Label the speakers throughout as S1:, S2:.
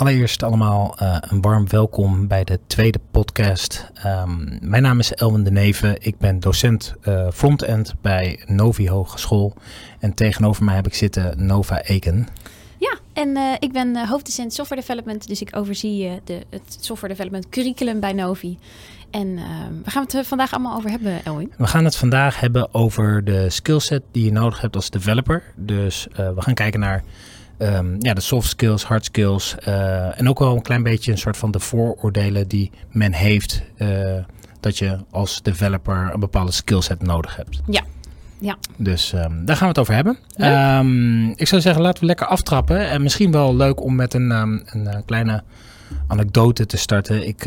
S1: Allereerst allemaal uh, een warm welkom bij de tweede podcast. Um, mijn naam is Elwin de Neven. Ik ben docent uh, frontend bij Novi Hogeschool. En tegenover mij heb ik zitten Nova Eken.
S2: Ja, en uh, ik ben hoofddocent software development. Dus ik overzie de, het software development curriculum bij Novi. En uh, waar gaan we het vandaag allemaal over hebben, Elwin?
S1: We gaan het vandaag hebben over de skillset die je nodig hebt als developer. Dus uh, we gaan kijken naar um, ja, de soft skills, hard skills. Uh, en ook wel een klein beetje een soort van de vooroordelen die men heeft. dat je als developer een bepaalde skillset nodig hebt.
S2: Ja, ja.
S1: Dus um, daar gaan we het over hebben. Um, ik zou zeggen, laten we lekker aftrappen. En misschien wel leuk om met een, een kleine anekdote te starten. Ik,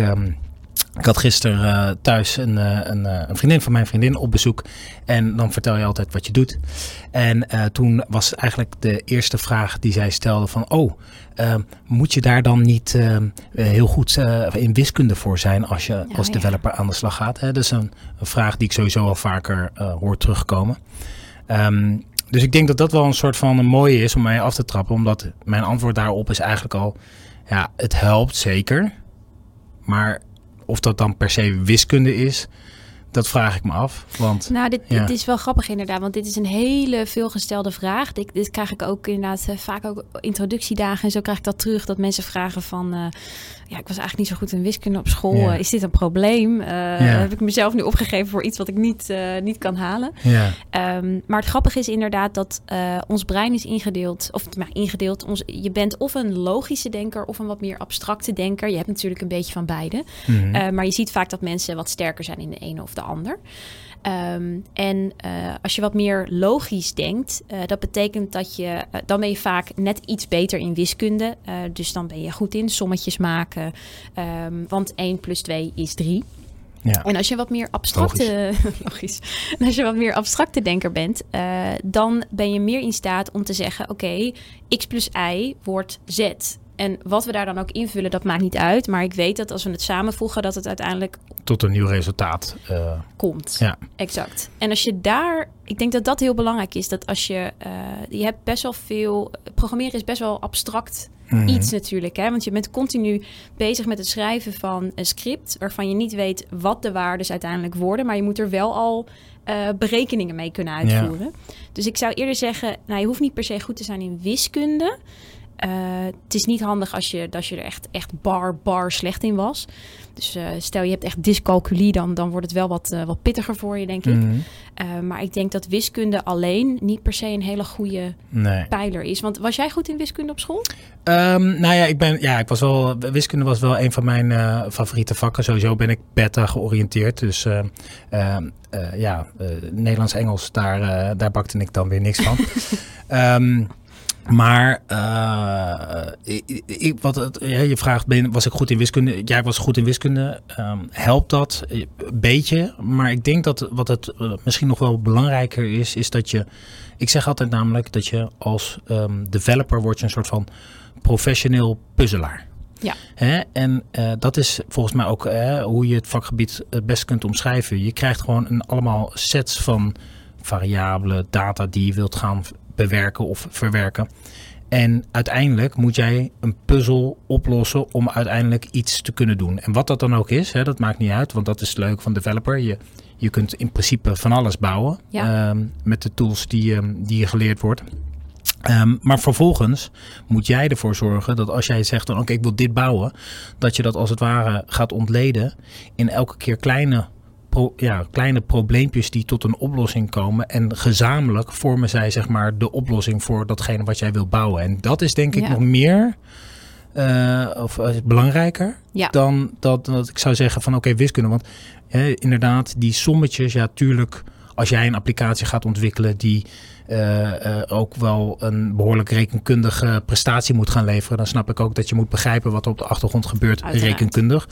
S1: ik had gisteren uh, thuis een, uh, een, uh, een, vriendin van mijn vriendin op bezoek. En dan vertel je altijd wat je doet. En toen was eigenlijk de eerste vraag die zij stelde van... Oh, moet je daar dan niet heel goed in wiskunde voor zijn als je ja, als developer ja. aan de slag gaat? Hè? Dat is een, een, vraag die ik sowieso al vaker hoor terugkomen. Um, dus ik denk dat dat wel een soort van een mooie is om mij af te trappen. Omdat mijn antwoord daarop is eigenlijk al... Ja, het helpt zeker. Maar of dat dan per se wiskunde is, dat vraag ik me af. Want,
S2: nou, dit, ja. dit, is wel grappig inderdaad, want dit is een hele veelgestelde vraag. Dit, dit krijg ik ook inderdaad uh, vaak ook introductiedagen en zo krijg ik dat terug. Dat mensen vragen van, uh, ja, ik was eigenlijk niet zo goed in wiskunde op school. Is dit een probleem? Uh. Heb ik mezelf nu opgegeven voor iets wat ik niet, uh, niet kan halen? Um, maar het grappige is inderdaad dat uh, ons brein is ingedeeld, of maar ingedeeld. Ons, je bent of een logische denker of een wat meer abstracte denker. Je hebt natuurlijk een beetje van beide. Mm -hmm. maar je ziet vaak dat mensen wat sterker zijn in de ene of de ander. Um, en uh, als je wat meer logisch denkt, uh, dat betekent dat je, uh, dan ben je vaak net iets beter in wiskunde. dus dan ben je goed in sommetjes maken, um, want 1 plus 2 is 3. Ja. En als je wat meer abstracte, logisch. logisch. En als je wat meer abstracte denker bent, dan ben je meer in staat om te zeggen: oké, okay, x plus y wordt z. En wat we daar dan ook invullen, dat maakt niet uit. Maar ik weet dat als we het samenvoegen, dat het uiteindelijk
S1: tot een nieuw resultaat
S2: uh, komt. Ja, exact. En als je daar, ik denk dat dat heel belangrijk is. Dat als je, uh, je hebt best wel veel, programmeren is best wel abstract mm -hmm. iets natuurlijk. Hè? Want je bent continu bezig met het schrijven van een script waarvan je niet weet wat de waarden uiteindelijk worden. Maar je moet er wel al uh, berekeningen mee kunnen uitvoeren. Ja. Dus ik zou eerder zeggen, nou, je hoeft niet per se goed te zijn in wiskunde. Uh, het is niet handig als je, als je er echt, echt bar, bar slecht in was. Dus uh, stel je hebt echt dyscalculie, dan, dan wordt het wel wat, uh, wat pittiger voor je, denk ik. Mm -hmm. maar ik denk dat wiskunde alleen niet per se een hele goede nee. pijler is. Want was jij goed in wiskunde op school?
S1: Um, nou ja, ik ben, ja, ik was wel, wiskunde was wel een van mijn favoriete vakken. Sowieso ben ik beta georiënteerd. Dus ja, Nederlands-Engels, daar, daar bakte ik dan weer niks van. um, Maar uh, ik, ik, wat het, ja, je vraagt, ben, was ik goed in wiskunde? Jij was goed in wiskunde. Um, helpt dat? Een beetje. Maar ik denk dat wat het uh, misschien nog wel belangrijker is, is dat je... Ik zeg altijd namelijk dat je als um, developer wordt je een soort van professioneel puzzelaar.
S2: Ja.
S1: Hè? En uh, dat is volgens mij ook hoe je het vakgebied het best kunt omschrijven. Je krijgt gewoon een, allemaal sets van variabelen, data die je wilt gaan bewerken of verwerken. En uiteindelijk moet jij een puzzel oplossen om uiteindelijk iets te kunnen doen. En wat dat dan ook is, hè, dat maakt niet uit, want dat is leuk van developer. Je, je kunt in principe van alles bouwen ja. um, met de tools die, um, die je geleerd wordt. Um, maar vervolgens moet jij ervoor zorgen dat als jij zegt: oké, okay, ik wil dit bouwen, dat je dat als het ware gaat ontleden in elke keer kleine pro, ja, kleine probleempjes die tot een oplossing komen. En gezamenlijk vormen zij zeg maar de oplossing voor datgene wat jij wil bouwen. En dat is denk ik ja. nog meer. Uh, of uh, belangrijker
S2: ja.
S1: dan dat, dat ik zou zeggen van oké, okay, wiskunde. Want hè, inderdaad, die sommetjes, ja, tuurlijk, als jij een applicatie gaat ontwikkelen die uh, ook wel een behoorlijk rekenkundige prestatie moet gaan leveren, dan snap ik ook dat je moet begrijpen wat er op de achtergrond gebeurt, Uiteraard. rekenkundig.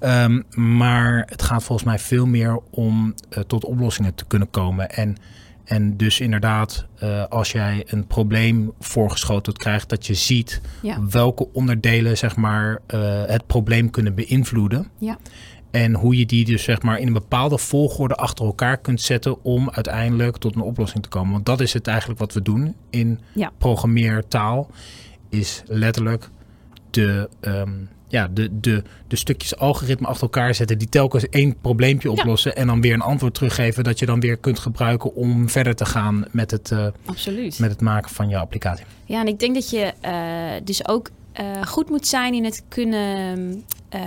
S1: Um, maar het gaat volgens mij veel meer om uh, tot oplossingen te kunnen komen. En, en dus inderdaad, uh, als jij een probleem voorgeschoteld krijgt, dat je ziet ja. welke onderdelen zeg maar, uh, het probleem kunnen beïnvloeden.
S2: Ja.
S1: En hoe je die dus zeg maar in een bepaalde volgorde achter elkaar kunt zetten om uiteindelijk tot een oplossing te komen. Want dat is het eigenlijk wat we doen in ja. programmeertaal. Is letterlijk de, ehm, ja, de, de, de stukjes algoritme achter elkaar zetten die telkens één probleempje oplossen en dan weer een antwoord teruggeven dat je dan weer kunt gebruiken om verder te gaan met het, uh,
S2: Absoluut.
S1: met het maken van je applicatie.
S2: Ja, en ik denk dat je uh, dus ook uh, goed moet zijn in het kunnen. Uh,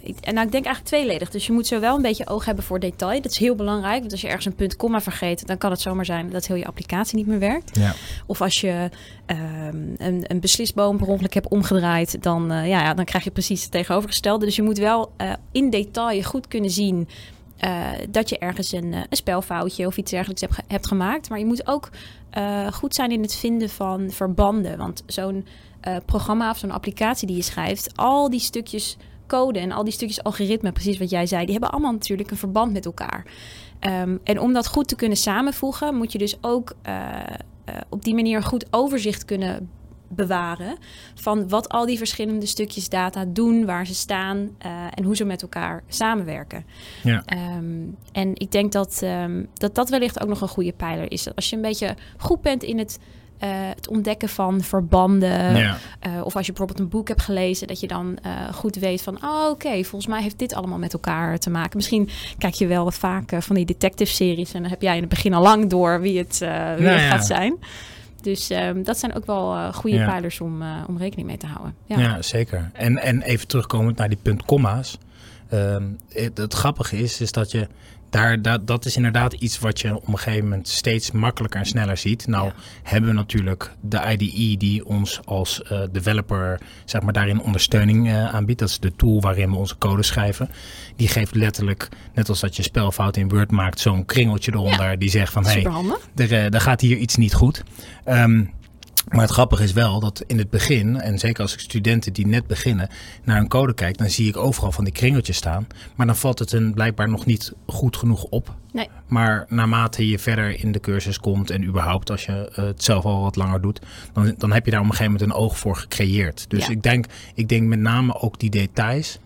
S2: ik, en nou, ik denk eigenlijk tweeledig. Dus je moet zowel een beetje oog hebben voor detail. Dat is heel belangrijk. Want als je ergens een punt komma vergeet, dan kan het zomaar zijn dat heel je applicatie niet meer werkt.
S1: Ja.
S2: Of als je uh, een, een beslisboom per ongeluk hebt omgedraaid, dan, ja, ja, dan krijg je precies het tegenovergestelde. Dus je moet wel in detail goed kunnen zien. dat je ergens een, een, spelfoutje of iets dergelijks hebt, hebt gemaakt. Maar je moet ook goed zijn in het vinden van verbanden. Want zo'n uh, programma of zo'n applicatie die je schrijft, al die stukjes code en al die stukjes algoritme, precies wat jij zei, die hebben allemaal natuurlijk een verband met elkaar. Um, en om dat goed te kunnen samenvoegen, moet je dus ook uh, uh, op die manier goed overzicht kunnen bewaren van wat al die verschillende stukjes data doen, waar ze staan en hoe ze met elkaar samenwerken.
S1: Ja.
S2: Um, en ik denk dat, um, dat dat wellicht ook nog een goede pijler is. Als je een beetje goed bent in het uh, het ontdekken van verbanden.
S1: Ja.
S2: Uh, of als je bijvoorbeeld een boek hebt gelezen, dat je dan uh, goed weet van, oh, oké, okay, volgens mij heeft dit allemaal met elkaar te maken. Misschien kijk je wel wat vaak van die detective-series en dan heb jij in het begin al lang door wie het, wie
S1: Nou
S2: het
S1: ja.
S2: gaat zijn. Dus um, dat zijn ook wel goede
S1: Ja.
S2: pijlers om, om rekening mee te houden. Ja,
S1: Ja, zeker. En, en even terugkomend naar die punt komma's. Ehm, het, het grappige is, is dat je daar, dat, dat is inderdaad iets wat je op een gegeven moment steeds makkelijker en sneller ziet. Nou
S2: Ja.
S1: hebben we natuurlijk de IDE die ons als eh, developer zeg maar, daarin ondersteuning eh, aanbiedt. Dat is de tool waarin we onze code schrijven. Die geeft letterlijk, net als dat je spelfout in Word maakt, zo'n kringeltje eronder. Die zegt van, hé, hey, er, eh, er gaat hier iets niet goed. Ehm, maar het grappige is wel dat in het begin, en zeker als ik studenten die net beginnen naar een code kijk, dan zie ik overal van die kringeltjes staan. Maar dan valt het hun blijkbaar nog niet goed genoeg op.
S2: Nee.
S1: Maar naarmate je verder in de cursus komt en überhaupt als je uh, het zelf al wat langer doet, dan, dan heb je daar op een gegeven moment een oog voor gecreëerd. Dus
S2: Ja.
S1: ik, denk, ik denk met name ook die details,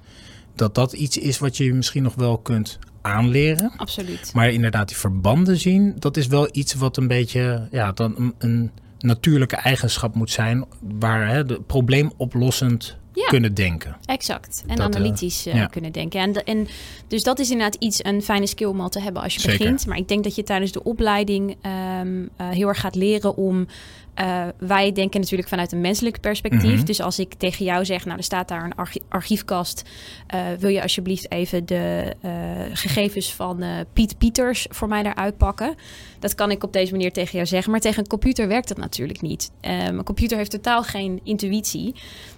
S1: dat dat iets is wat je misschien nog wel kunt aanleren.
S2: Absoluut.
S1: Maar inderdaad, die verbanden zien, dat is wel iets wat een beetje, ja, dan een, een natuurlijke eigenschap moet zijn, waar hè, de probleemoplossend
S2: Ja.
S1: kunnen denken.
S2: Exact. En
S1: Dat, eh,
S2: analytisch eh,
S1: ja.
S2: kunnen denken. En, en dus dat is inderdaad iets, een fijne skill om al te hebben als je
S1: Zeker.
S2: begint. Maar ik denk dat je tijdens de opleiding ehm, eh, heel erg gaat leren om... eh, wij denken natuurlijk vanuit een menselijk perspectief.
S1: Mhm.
S2: Dus als ik tegen jou zeg, nou er staat daar een archi- archiefkast. eh, wil je alsjeblieft even de eh, gegevens van Piet Pieters voor mij daaruit pakken? Dat kan ik op deze manier tegen jou zeggen. Maar tegen een computer werkt dat natuurlijk niet. Een computer heeft totaal geen intuïtie.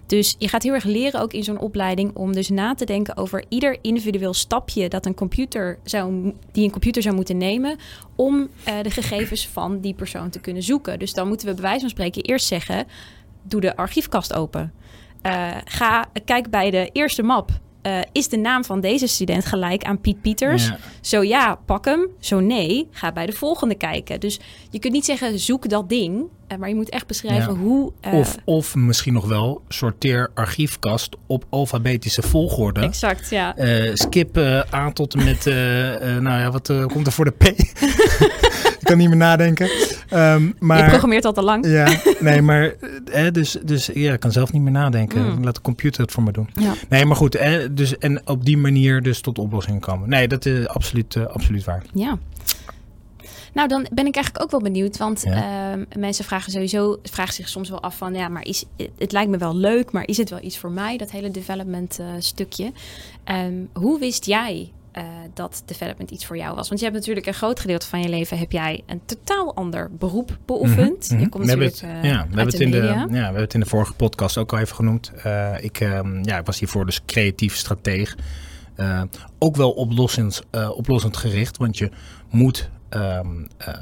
S2: Dus je gaat heel erg leren ook in zo'n opleiding om dus na te denken over ieder individueel stapje dat een computer zou, die een computer zou moeten nemen om eh, de gegevens van die persoon te kunnen zoeken. Dus dan moeten we bij wijze van spreken eerst zeggen: doe de archiefkast open. Eh, ga kijk bij de eerste map. Eh, is de naam van deze student gelijk aan Piet Pieters?
S1: Ja.
S2: Zo ja, pak hem. Zo nee, ga bij de volgende kijken. Dus je kunt niet zeggen zoek dat ding, maar je moet echt beschrijven
S1: Ja.
S2: hoe. eh,
S1: Of, of misschien nog wel, sorteer archiefkast op alfabetische volgorde.
S2: Exact, ja.
S1: Eh, skip eh, A tot en met, eh, eh, nou ja, wat eh, komt er voor de P? ik kan niet meer nadenken. Ehm, maar,
S2: Je programmeert al te lang.
S1: Ja, nee, maar eh, dus, dus ja, ik kan zelf niet meer nadenken.
S2: Mm.
S1: Laat de computer het voor me doen.
S2: Ja.
S1: Nee, maar goed, eh, dus, en op die manier dus tot oplossingen komen. Nee, dat is absoluut, eh, absoluut waar.
S2: Ja. Nou, dan ben ik eigenlijk ook wel benieuwd, want
S1: Ja.
S2: ehm, mensen vragen sowieso, vragen zich soms wel af van, ja, maar is, het lijkt me wel leuk, maar is het wel iets voor mij, dat hele development eh, stukje? Ehm, hoe wist jij eh, dat development iets voor jou was? Want je hebt natuurlijk een groot gedeelte van je leven, heb jij een totaal ander beroep beoefend.
S1: Mhm,
S2: Je
S1: mhm.
S2: komt
S1: we hebben
S2: natuurlijk
S1: het,
S2: eh,
S1: ja, we hebben het in de, ja, we hebben het in de vorige podcast ook al even genoemd. Ik, ehm, ja, ik was hiervoor dus creatief strateeg. Ook wel oplossend, oplossend gericht, want je moet, eh,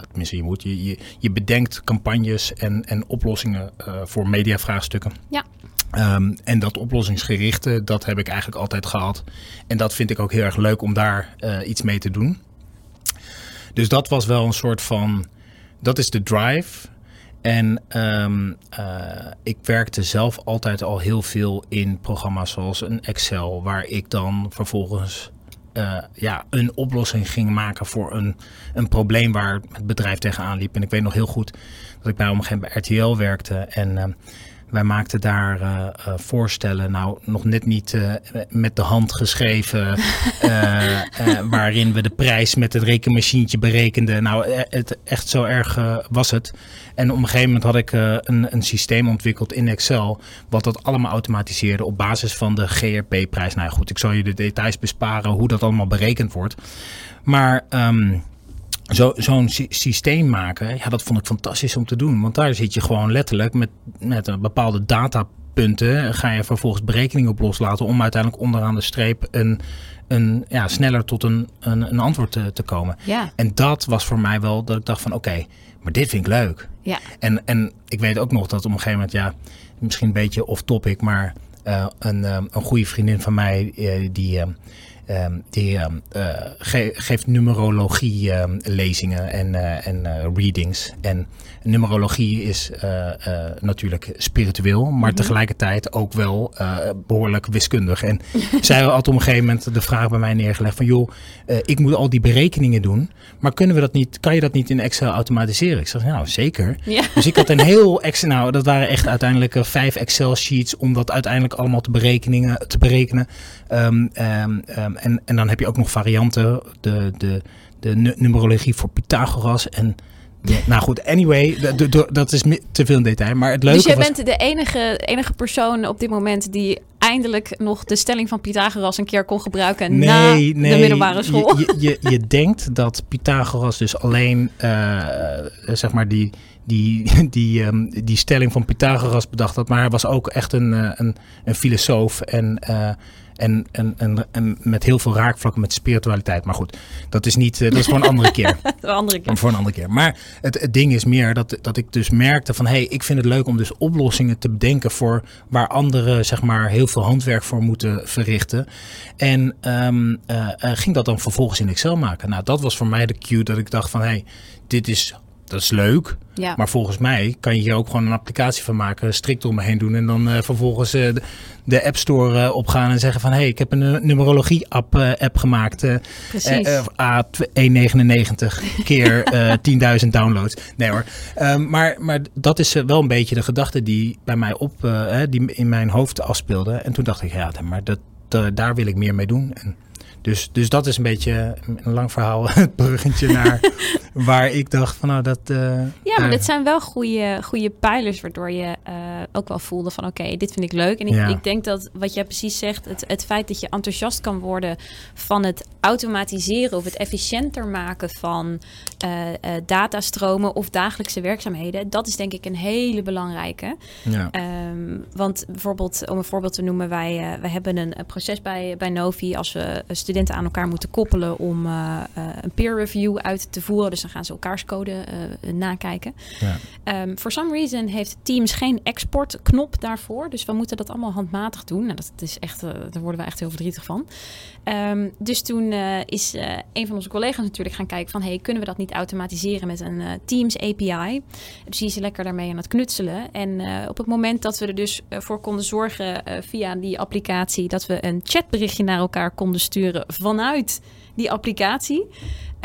S1: tenminste je moet, je, je, je bedenkt campagnes en, en oplossingen eh, voor mediavraagstukken.
S2: Ja.
S1: Ehm, en dat oplossingsgerichte, dat heb ik eigenlijk altijd gehad. En dat vind ik ook heel erg leuk om daar eh, iets mee te doen. Dus dat was wel een soort van, dat is de drive. En ehm, eh, ik werkte zelf altijd al heel veel in programma's zoals een Excel, waar ik dan vervolgens eh, ja, een oplossing ging maken voor een, een probleem waar het bedrijf tegenaan liep. En ik weet nog heel goed dat ik bij moment bij RTL werkte en ehm, wij maakten daar uh, voorstellen, nou nog net niet uh, met de hand geschreven, waarin we de prijs met het rekenmachientje berekenden. Nou, het, echt zo erg was het. En op een gegeven moment had ik een, een systeem ontwikkeld in Excel, wat dat allemaal automatiseerde op basis van de GRP-prijs. Nou goed, ik zal je de details besparen hoe dat allemaal berekend wordt. Maar um, zo'n systeem maken, ja, dat vond ik fantastisch om te doen. Want daar zit je gewoon letterlijk met, met een bepaalde datapunten. Ga je vervolgens berekeningen op loslaten om uiteindelijk onderaan de streep een, een, ja, sneller tot een, een, een antwoord te, te komen.
S2: Ja.
S1: En dat was voor mij wel dat ik dacht van oké, maar dit vind ik leuk.
S2: Ja.
S1: En, en ik weet ook nog dat op een gegeven moment, ja, misschien een beetje off topic, maar uh, een, um, een goede vriendin van mij uh, die. Um, die um, uh, ge geeft numerologie um, lezingen en, uh, en uh, readings. En numerologie is natuurlijk spiritueel, maar mm -hmm. tegelijkertijd ook wel behoorlijk wiskundig. En zij had op een gegeven moment de vraag bij mij neergelegd van joh, ik moet al die berekeningen doen, maar kunnen we dat niet, kan je dat niet in Excel automatiseren? Ik zeg nou zeker.
S2: Ja.
S1: Dus ik had een heel Excel, nou dat waren echt uiteindelijk vijf Excel sheets om dat uiteindelijk allemaal te, berekeningen, te berekenen. Um, um, um, en, en dan heb je ook nog varianten. De, de, de numerologie voor Pythagoras. En nou goed, anyway, dat is te veel in detail. Maar het leuke
S2: dus jij
S1: was,
S2: bent de enige, enige persoon op dit moment die eindelijk nog de stelling van Pythagoras een keer kon gebruiken
S1: nee,
S2: na
S1: nee,
S2: de middelbare school.
S1: Je, je, je, je denkt dat Pythagoras dus alleen, uh, zeg maar, die, die, die, um, die stelling van Pythagoras bedacht had. Maar hij was ook echt een, een, een filosoof en... Uh, en, en, en, en, met heel veel raakvlakken met spiritualiteit. Maar goed, dat is niet. dat is voor een andere keer.
S2: een andere keer.
S1: Voor een andere keer. Maar het, het ding is meer dat, dat ik dus merkte van hé, hey, ik vind het leuk om dus oplossingen te bedenken voor waar anderen zeg maar heel veel handwerk voor moeten verrichten. En um, uh, ging dat dan vervolgens in Excel maken. Nou, dat was voor mij de cue dat ik dacht van hé, hey, dit is dat is leuk.
S2: Ja.
S1: Maar volgens mij kan je hier ook gewoon een applicatie van maken, strikt om me heen doen. En dan uh, vervolgens uh, de, de, App Store uh, opgaan en zeggen van hé, hey, ik heb een numerologie app, app gemaakt.
S2: Precies.
S1: A199 keer 10.000 downloads. Nee hoor. Um, maar, maar dat is wel een beetje de gedachte die bij mij op, die in mijn hoofd afspeelde. En toen dacht ik, ja, maar dat, daar wil ik meer mee doen. En, dus, dus dat is een beetje een lang verhaal, het bruggetje naar waar ik dacht van nou dat... Uh,
S2: ja, maar dit zijn wel goede, goede pijlers waardoor je uh, ook wel voelde van oké, okay, dit vind ik leuk. En ik,
S1: Ja.
S2: ik denk dat wat jij precies zegt, het, het feit dat je enthousiast kan worden van het automatiseren of het efficiënter maken van uh, uh, datastromen of dagelijkse werkzaamheden, dat is denk ik een hele belangrijke.
S1: Ja.
S2: Um, want bijvoorbeeld, om een voorbeeld te noemen, wij, uh, wij hebben een, een proces bij, bij Novi als we studenten aan elkaar moeten koppelen om een peer review uit te voeren. Dus dan gaan ze elkaars code nakijken.
S1: Ja.
S2: Um, for some reason heeft Teams geen exportknop daarvoor. Dus we moeten dat allemaal handmatig doen. Nou, dat is echt, daar worden we echt heel verdrietig van. Um, dus toen is een van onze collega's natuurlijk gaan kijken van... hey, kunnen we dat niet automatiseren met een Teams API? Dus die is lekker daarmee aan het knutselen. En op het moment dat we er dus voor konden zorgen via die applicatie... dat we een chatberichtje naar elkaar konden sturen vanuit die applicatie.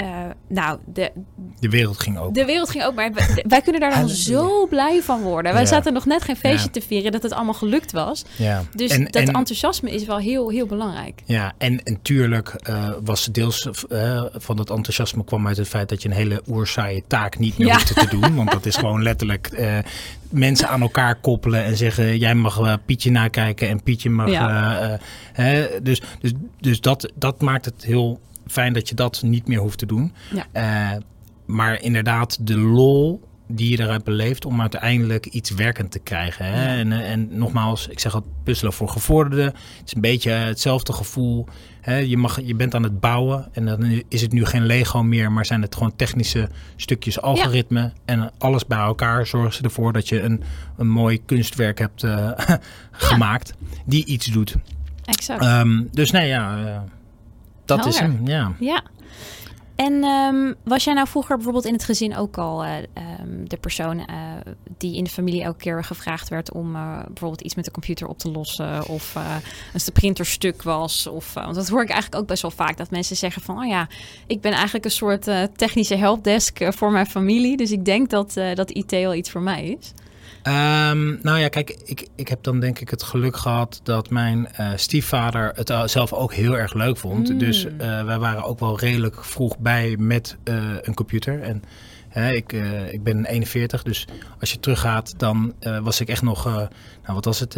S2: Uh, nou, de,
S1: de wereld ging open.
S2: De wereld ging open. Maar wij, wij kunnen daar dan zo blij van worden. Wij ja. zaten nog net geen feestje ja. te vieren dat het allemaal gelukt was.
S1: Ja.
S2: Dus en, dat en, enthousiasme is wel heel, heel belangrijk.
S1: Ja, en, en tuurlijk uh, was deels uh, van dat enthousiasme kwam uit het feit dat je een hele oerzaaie taak niet meer hoefde te doen. Want dat is gewoon letterlijk mensen aan elkaar koppelen en zeggen: jij mag uh, Pietje nakijken en Pietje mag. Ja. Uh, hè, dus dus, dus dat, dat maakt het heel fijn dat je dat niet meer hoeft te doen.
S2: Ja.
S1: Uh, maar inderdaad, de lol die je eruit beleeft om uiteindelijk iets werkend te krijgen. Hè? Ja. En, en nogmaals, ik zeg al puzzelen voor gevorderden. Het is een beetje hetzelfde gevoel. Hè? Je, mag, je bent aan het bouwen en dan is het nu geen Lego meer, maar zijn het gewoon technische stukjes algoritme. Ja. En alles bij elkaar zorgen ze ervoor dat je een, een mooi kunstwerk hebt uh, gemaakt die iets doet.
S2: Exact.
S1: Um, dus nee, ja. Dat
S2: Helder.
S1: is hem, ja.
S2: Ja. En um, was jij nou vroeger bijvoorbeeld in het gezin ook al uh, um, de persoon uh, die in de familie elke keer gevraagd werd om uh, bijvoorbeeld iets met de computer op te lossen of als de printer stuk was? Of, want dat hoor ik eigenlijk ook best wel vaak dat mensen zeggen van, oh ja, ik ben eigenlijk een soort technische helpdesk voor mijn familie, dus ik denk dat, dat IT al iets voor mij is.
S1: Ehm, nou ja, kijk, ik, ik heb dan denk ik het geluk gehad dat mijn uh, stiefvader het zelf ook heel erg leuk vond.
S2: Mm.
S1: Dus uh, wij waren ook wel redelijk vroeg bij met een computer. En ik, ik ben 41, dus als je teruggaat, dan was ik echt nog, nou wat was het,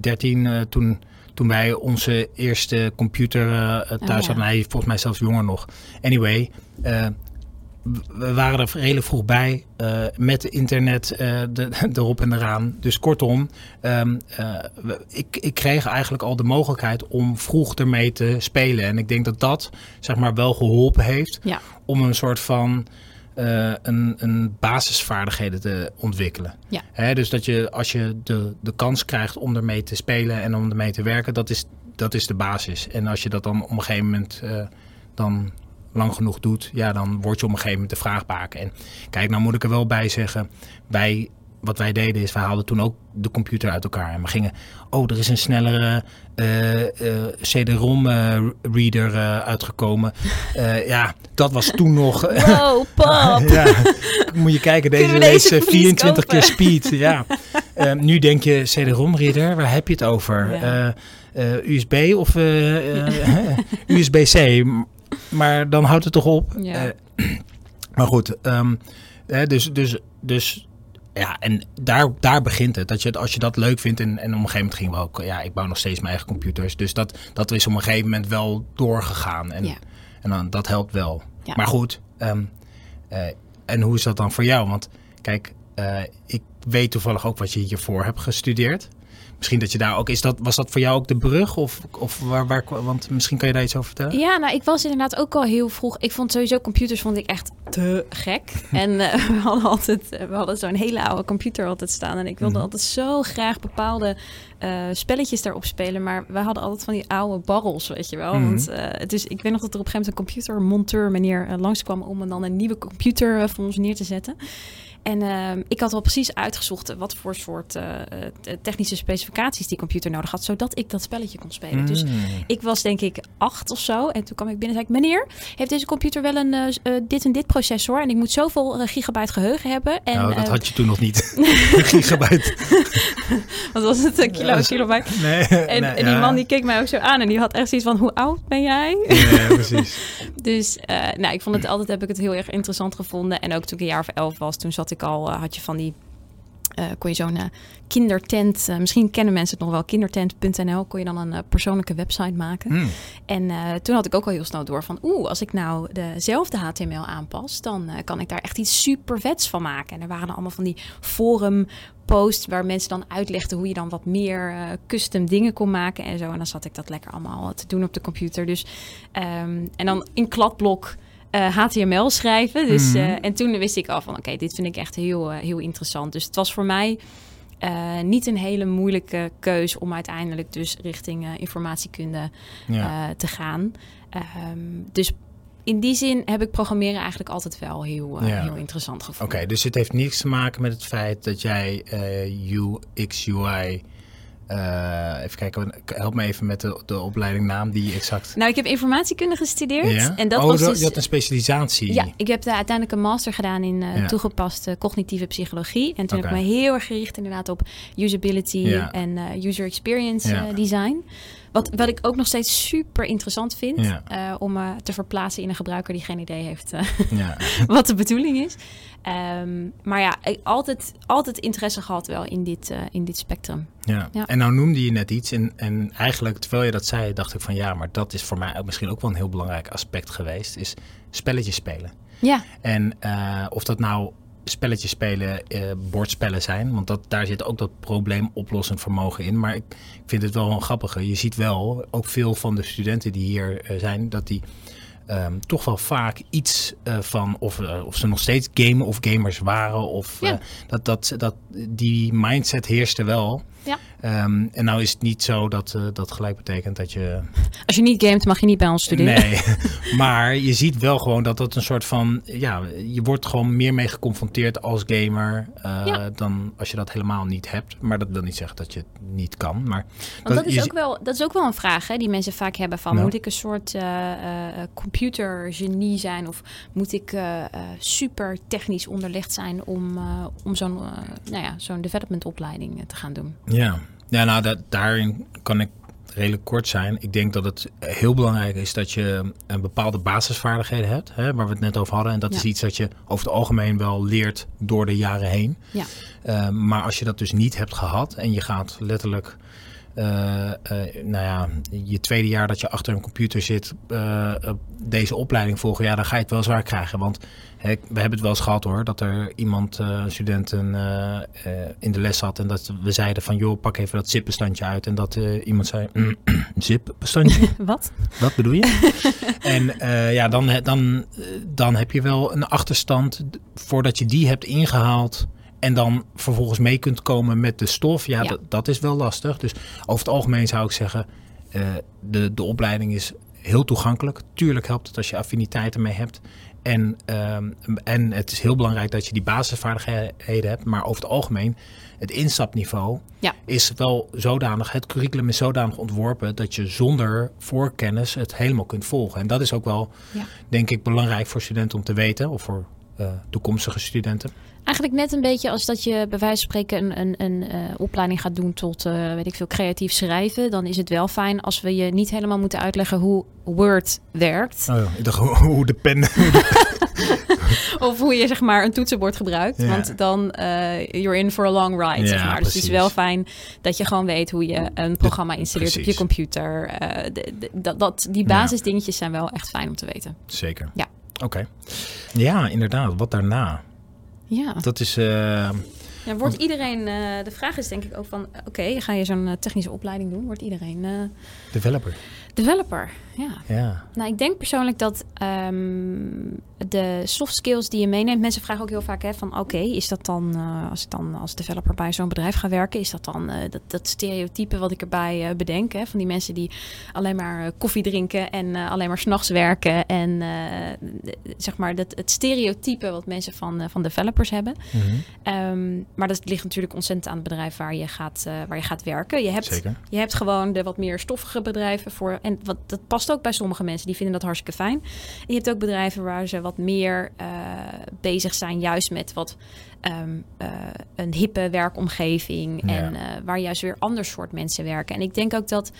S1: 13 toen toen wij onze eerste computer uh, thuis oh, ja. hadden. Hij volgens mij zelfs jonger nog. Anyway, uh, we waren er redelijk vroeg bij uh, met internet de, erop en eraan. Dus kortom, um, ik, ik kreeg eigenlijk al de mogelijkheid om vroeg ermee te spelen. En ik denk dat dat zeg maar wel geholpen heeft
S2: ja.
S1: om een soort van... Uh, een, een basisvaardigheden te ontwikkelen.
S2: Ja.
S1: Dus dat je als je de, de kans krijgt om ermee te spelen en om ermee te werken, dat is, dat is de basis. En als je dat dan op een gegeven moment uh, dan lang genoeg doet, ja, dan word je op een gegeven moment de vraagbaken. En kijk, nou moet ik er wel bij zeggen, wij wat wij deden is, wij haalden toen ook de computer uit elkaar. En we gingen, oh, er is een snellere uh, uh, CD-ROM uh, reader uitgekomen. ja, dat was toen nog...
S2: Wow, pap!
S1: ja, moet je kijken, deze leest 24 keer speed. Ja. nu denk je, CD-ROM reader, waar heb je het over? Ja. USB of USB-C? Maar dan houdt het toch op?
S2: Ja.
S1: maar goed, um, dus, dus, dus ja, en daar, daar begint het. Dat je, als je dat leuk vindt. En, en op een gegeven moment gingen we ook. Ja, ik bouw nog steeds mijn eigen computers. Dus dat, dat is op een gegeven moment wel doorgegaan. En,
S2: ja.
S1: en dan, dat helpt wel.
S2: Ja.
S1: Maar goed. Um, uh, en hoe is dat dan voor jou? Want kijk, uh, ik weet toevallig ook wat je hiervoor hebt gestudeerd. Misschien dat je daar ook is. Dat, was dat voor jou ook de brug? Of, of waar, waar, want misschien kan je daar iets over vertellen?
S2: Ja, nou, ik was inderdaad ook al heel vroeg. Ik vond sowieso computers vond ik echt te gek. en uh, we hadden altijd, we hadden zo'n hele oude computer altijd staan. En ik wilde mm. altijd zo graag bepaalde uh, spelletjes daarop spelen. Maar we hadden altijd van die oude barrels, weet je wel.
S1: Mhm.
S2: Mm. Want uh, is, ik weet nog dat er op een gegeven moment een computermonteur meneer langskwam om dan een nieuwe computer voor ons neer te zetten. En uh, ik had al precies uitgezocht wat voor soort uh, technische specificaties die computer nodig had, zodat ik dat spelletje kon spelen.
S1: Mm.
S2: Dus ik was denk ik acht of zo. En toen kwam ik binnen en zei ik, meneer, heeft deze computer wel een uh, dit en dit processor? En ik moet zoveel gigabyte geheugen hebben. En,
S1: nou, dat had je toen nog niet. gigabyte.
S2: wat was het? Een kilo, kilobyte?
S1: Nee,
S2: en,
S1: nee,
S2: en die
S1: ja.
S2: man die keek mij ook zo aan en die had echt zoiets van, hoe oud ben jij?
S1: Ja, precies.
S2: dus nou, ik vond het altijd, heb ik het heel erg interessant gevonden. En ook toen ik een jaar of elf was, toen zat ik al, uh, had je van die, uh, kon je zo'n uh, kindertent, uh, misschien kennen mensen het nog wel, kindertent.nl, kon je dan een persoonlijke website maken.
S1: Mm.
S2: En toen had ik ook al heel snel door van, oeh, als ik nou dezelfde HTML aanpas, dan kan ik daar echt iets super vets van maken. En er waren dan allemaal van die forum post waar mensen dan uitlegden hoe je dan wat meer custom dingen kon maken en zo. En dan zat ik dat lekker allemaal te doen op de computer. Dus um, en dan in kladblok uh, HTML schrijven. Dus,
S1: Mhm.
S2: uh, en toen wist ik al van oké, okay, dit vind ik echt heel, uh, heel interessant. Dus het was voor mij uh, niet een hele moeilijke keus om uiteindelijk dus richting uh, informatiekunde
S1: Ja.
S2: uh, te gaan. Um, dus in die zin heb ik programmeren eigenlijk altijd wel heel, uh,
S1: Ja.
S2: heel interessant
S1: Oké,
S2: gevonden.
S1: dus het heeft niets te maken met het feit dat jij eh, UX, UI... eh, even kijken, help me even met de, de opleidingnaam die exact...
S2: Nou, ik heb informatiekunde gestudeerd.
S1: Ja?
S2: En dat
S1: oh,
S2: was dus...
S1: je had een specialisatie.
S2: Ja, ik heb daar uiteindelijk een master gedaan in uh,
S1: Ja.
S2: toegepaste cognitieve psychologie. En toen
S1: Oké.
S2: heb ik me heel erg gericht inderdaad op usability
S1: Ja.
S2: en uh, user experience
S1: Ja.
S2: design. Wat, wat ik ook nog steeds super interessant vind
S1: Ja.
S2: uh, om me te verplaatsen in een gebruiker die geen idee heeft uh,
S1: Ja.
S2: wat de bedoeling is. Um, maar ja, ik altijd, altijd interesse gehad wel in dit, in dit spectrum.
S1: Ja.
S2: Ja.
S1: en nou noemde je net iets. En, en eigenlijk, terwijl je dat zei, dacht ik van ja, maar dat is voor mij ook misschien ook wel een heel belangrijk aspect geweest. Is spelletjes spelen.
S2: Ja,
S1: En eh, of dat nou spelletjes spelen, eh, bordspellen zijn. Want dat, daar zit ook dat probleemoplossend vermogen in. Maar ik, ik vind het wel een grappige. Je ziet wel, ook veel van de studenten die hier eh, zijn, dat die ehm, toch wel vaak iets eh, van, of, eh, of ze nog steeds gamen of gamers waren. Of
S2: Ja.
S1: dat, dat, dat die mindset heerste wel.
S2: Ja.
S1: Ehm, en nou is het niet zo dat uh, dat gelijk betekent dat je...
S2: Als je niet gamet mag je niet bij ons studeren.
S1: Nee, maar je ziet wel gewoon dat dat een soort van... Ja, je wordt gewoon meer mee geconfronteerd als gamer uh, ja. dan als je dat helemaal niet hebt. Maar dat wil niet zeggen dat je het niet kan. Maar
S2: Want dat, is, ook wel, dat is ook wel een vraag hè, die mensen vaak hebben van... Moet ik een soort uh, computergenie zijn? Of moet ik super technisch onderlegd zijn om, om zo'n nou ja, zo'n developmentopleiding te gaan doen?
S1: Ja, ja nou dat, daarin kan ik redelijk kort zijn. Ik denk dat het heel belangrijk is dat je een bepaalde basisvaardigheden hebt, hè, waar we het net over hadden. En dat is iets dat je over het algemeen wel leert door de jaren heen.
S2: Ja.
S1: Uh, maar als je dat dus niet hebt gehad en je gaat letterlijk nou ja, je tweede jaar dat je achter een computer zit, uh, deze opleiding volgen, ja, dan ga je het wel zwaar krijgen. Want hè, we hebben het wel eens gehad hoor, dat er iemand, een student, in de les zat en dat we zeiden van, joh, pak even dat zipbestandje uit. En dat iemand zei, mm, zipbestandje?
S2: Wat?
S1: Wat bedoel je? en ja, dan, dan, dan heb je wel een achterstand voordat je die hebt ingehaald en dan vervolgens mee kunt komen met de stof, ja, Dat, dat is wel lastig. Dus over het algemeen zou ik zeggen, uh, de, de opleiding is heel toegankelijk. Tuurlijk helpt het als je affiniteiten mee hebt. En, um, en het is heel belangrijk dat je die basisvaardigheden hebt. Maar over het algemeen, het instapniveau
S2: ja.
S1: is wel zodanig, het curriculum is zodanig ontworpen dat je zonder voorkennis het helemaal kunt volgen. En dat is ook wel,
S2: ja.
S1: denk ik, belangrijk voor studenten om te weten, of voor uh, toekomstige studenten.
S2: Eigenlijk net een beetje als dat je bij wijze van spreken een, een, een uh, opleiding gaat doen tot, uh, weet ik veel, creatief schrijven. Dan is het wel fijn als we je niet helemaal moeten uitleggen hoe Word werkt.
S1: Oh ja, ik dacht hoe de pen...
S2: of hoe je zeg maar een toetsenbord gebruikt. Ja. Want dan uh, you're in for a long ride, ja, zeg maar. Dus het is wel fijn dat je gewoon weet hoe je een programma installeert precies. op je computer. Dat, die basisdingetjes zijn wel echt fijn om te weten.
S1: Zeker.
S2: Ja.
S1: Oké. Okay. Ja, inderdaad. Wat daarna?
S2: Ja.
S1: Dat is. Uh,
S2: ja, wordt iedereen. Uh, de vraag is denk ik ook van: oké, okay, ga je zo'n uh, technische opleiding doen? Wordt iedereen.
S1: developer.
S2: Developer, ja.
S1: ja.
S2: Nou, ik denk persoonlijk dat um, de soft skills die je meeneemt, mensen vragen ook heel vaak hè, van oké, okay, is dat dan, uh, als ik dan als developer bij zo'n bedrijf ga werken, is dat dan uh, dat, dat stereotype wat ik erbij uh, bedenk, hè, van die mensen die alleen maar koffie drinken en alleen maar s'nachts werken en zeg maar dat, het stereotype wat mensen van, van developers hebben.
S1: Mm
S2: -hmm. um, maar dat ligt natuurlijk ontzettend aan het bedrijf waar je gaat, waar je gaat werken. Je hebt,
S1: Zeker.
S2: je hebt gewoon de wat meer stoffige bedrijven voor en wat, dat past ook bij sommige mensen, die vinden dat hartstikke fijn. En je hebt ook bedrijven waar ze wat meer uh, bezig zijn, juist met wat um, uh, een hippe werkomgeving.
S1: Ja.
S2: En uh, waar juist weer ander soort mensen werken. En ik denk ook dat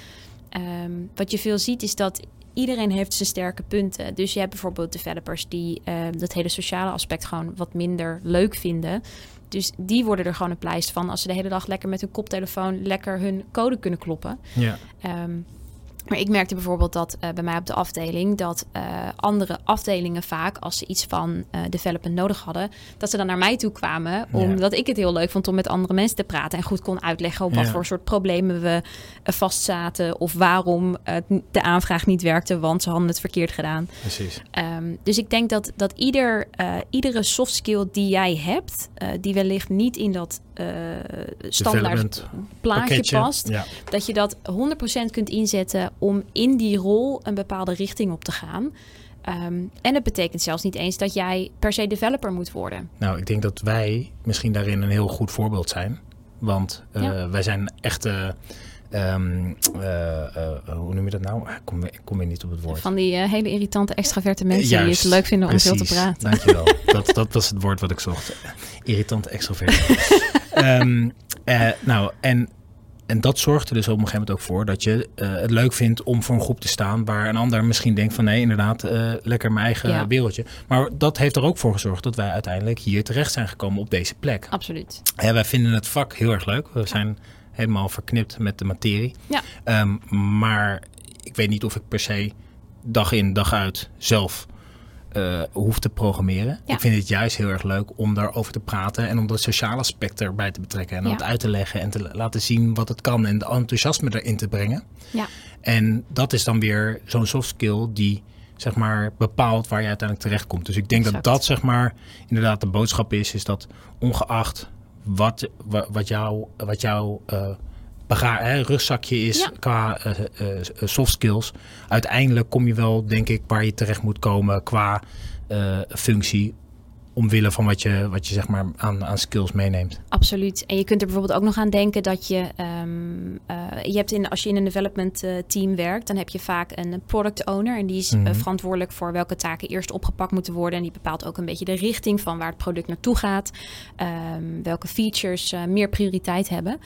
S2: um, wat je veel ziet, is dat iedereen heeft zijn sterke punten. Dus je hebt bijvoorbeeld developers die dat hele sociale aspect gewoon wat minder leuk vinden. Dus die worden er gewoon een pleister van als ze de hele dag lekker met hun koptelefoon lekker hun code kunnen kloppen.
S1: Ja.
S2: Um, maar ik merkte bijvoorbeeld dat uh, bij mij op de afdeling dat uh, andere afdelingen vaak, als ze iets van uh, development nodig hadden, dat ze dan naar mij toe kwamen. Omdat ja. ik het heel leuk vond om met andere mensen te praten en goed kon uitleggen op ja. wat voor soort problemen we vastzaten. Of waarom de aanvraag niet werkte, want ze hadden het verkeerd gedaan.
S1: Precies.
S2: Um, dus ik denk dat, dat ieder, iedere soft skill die jij hebt, die wellicht niet in dat standaard plaatje
S1: pakketje.
S2: past,
S1: ja.
S2: dat je dat 100% kunt inzetten om in die rol een bepaalde richting op te gaan. Um, en het betekent zelfs niet eens dat jij per se developer moet worden.
S1: Nou, ik denk dat wij misschien daarin een heel goed voorbeeld zijn. Want uh, ja. wij zijn echte. Um, uh, uh, hoe noem je dat nou? Ik kom, ik kom weer niet op het woord.
S2: Van die hele irritante, extraverte mensen Juist, die het leuk vinden
S1: precies,
S2: om veel te praten.
S1: Dankjewel. dat, dat was het woord wat ik zocht. Irritante, extraverte. um, nou, en en dat zorgt er dus op een gegeven moment ook voor dat je uh, het leuk vindt om voor een groep te staan waar een ander misschien denkt van nee, inderdaad, uh, lekker mijn eigen ja. wereldje. Maar dat heeft er ook voor gezorgd dat wij uiteindelijk hier terecht zijn gekomen op deze plek.
S2: Absoluut.
S1: Ja, wij vinden het vak heel erg leuk. We zijn helemaal verknipt met de materie.
S2: Ja.
S1: Um, maar ik weet niet of ik per se dag in, dag uit zelf uh, hoeft te programmeren.
S2: Ja.
S1: Ik vind het juist heel erg leuk om daarover te praten en om dat sociale aspect erbij te betrekken en ja. dat uit te leggen en te laten zien wat het kan en de enthousiasme erin te brengen.
S2: Ja.
S1: En dat is dan weer zo'n soft skill die zeg maar bepaalt waar je uiteindelijk terecht komt. Dus ik denk
S2: exact.
S1: dat dat zeg maar inderdaad de boodschap is, is dat ongeacht wat, wat jou, wat jou uh, bega- hè, rugzakje is
S2: Ja.
S1: qua eh, eh, soft skills. Uiteindelijk kom je wel, denk ik, waar je terecht moet komen qua eh, functie. Omwille van wat je, wat je zeg maar aan, aan skills meeneemt.
S2: Absoluut. En je kunt er bijvoorbeeld ook nog aan denken dat je, ehm, eh, je hebt in, als je in een development eh, team werkt, dan heb je vaak een product owner en die is eh,
S1: Mhm.
S2: verantwoordelijk voor welke taken eerst opgepakt moeten worden. En die bepaalt ook een beetje de richting van waar het product naartoe gaat, ehm, welke features eh, meer prioriteit hebben.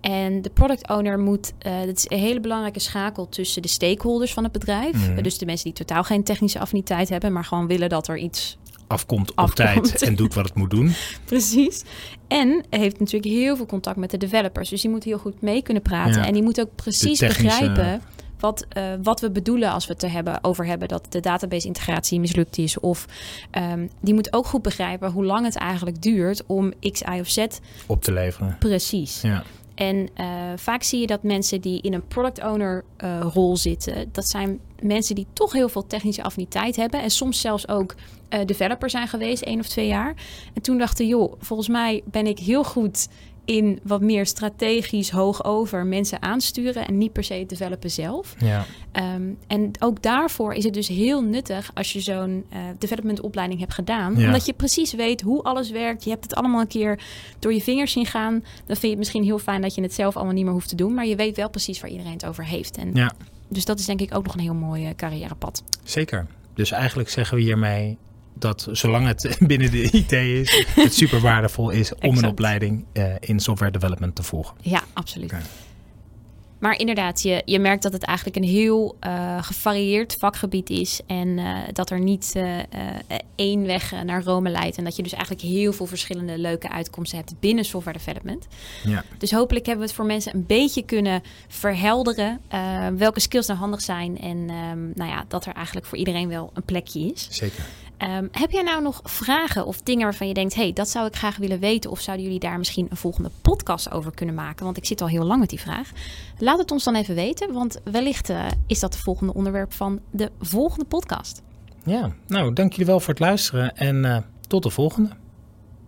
S2: En de product owner moet, eh dat is een hele belangrijke schakel tussen de stakeholders van het bedrijf.
S1: Mhm.
S2: Eh, Dus de mensen die totaal geen technische affiniteit hebben, maar gewoon willen dat er iets
S1: Afkomt op
S2: Afkomt.
S1: tijd en doet wat het moet doen.
S2: Precies. En heeft natuurlijk heel veel contact met de developers. Dus die moet heel goed mee kunnen praten.
S1: Ja.
S2: En die moet ook precies
S1: technische-
S2: begrijpen wat, eh, wat we bedoelen als we het er hebben, over hebben dat de database integratie mislukt is. Of ehm, die moet ook goed begrijpen hoe lang het eigenlijk duurt om X, Y of Z
S1: Op te leveren.
S2: precies.
S1: Ja.
S2: En eh, vaak zie je dat mensen die in een product owner eh, rol zitten, dat zijn mensen die toch heel veel technische affiniteit hebben. En soms zelfs ook eh, developer zijn geweest, één of twee jaar. En toen dachten, joh, volgens mij ben ik heel goed in wat meer strategisch hoog over mensen aansturen en niet per se het developen zelf.
S1: Ja.
S2: Ehm, en ook daarvoor is het dus heel nuttig als je zo'n eh development opleiding hebt gedaan.
S1: Ja.
S2: Omdat je precies weet hoe alles werkt. Je hebt het allemaal een keer door je vingers zien gaan. Dan vind je het misschien heel fijn dat je het zelf allemaal niet meer hoeft te doen. Maar je weet wel precies waar iedereen het over heeft. En
S1: ja,
S2: Dus dat is denk ik ook nog een heel mooi eh, carrièrepad.
S1: zeker. Dus eigenlijk zeggen we hiermee dat zolang het binnen de IT is, het super waardevol is om een opleiding eh, in software development te volgen.
S2: Ja, absoluut. Maar inderdaad, je, je merkt dat het eigenlijk een heel eh, gevarieerd vakgebied is. En eh, dat er niet één weg naar Rome leidt. En dat je dus eigenlijk heel veel verschillende leuke uitkomsten hebt binnen software development.
S1: Ja,
S2: Dus hopelijk hebben we het voor mensen een beetje kunnen verhelderen. welke skills nou handig zijn. En ehm, nou ja, dat er eigenlijk voor iedereen wel een plekje is.
S1: zeker.
S2: Ehm, heb jij nou nog vragen of dingen waarvan je denkt: hey, dat zou ik graag willen weten? Of zouden jullie daar misschien een volgende podcast over kunnen maken? Want ik zit al heel lang met die vraag. Laat het ons dan even weten, want wellicht eh, is dat het volgende onderwerp van de volgende podcast.
S1: Ja, nou, dank jullie wel voor het luisteren en eh, tot de volgende.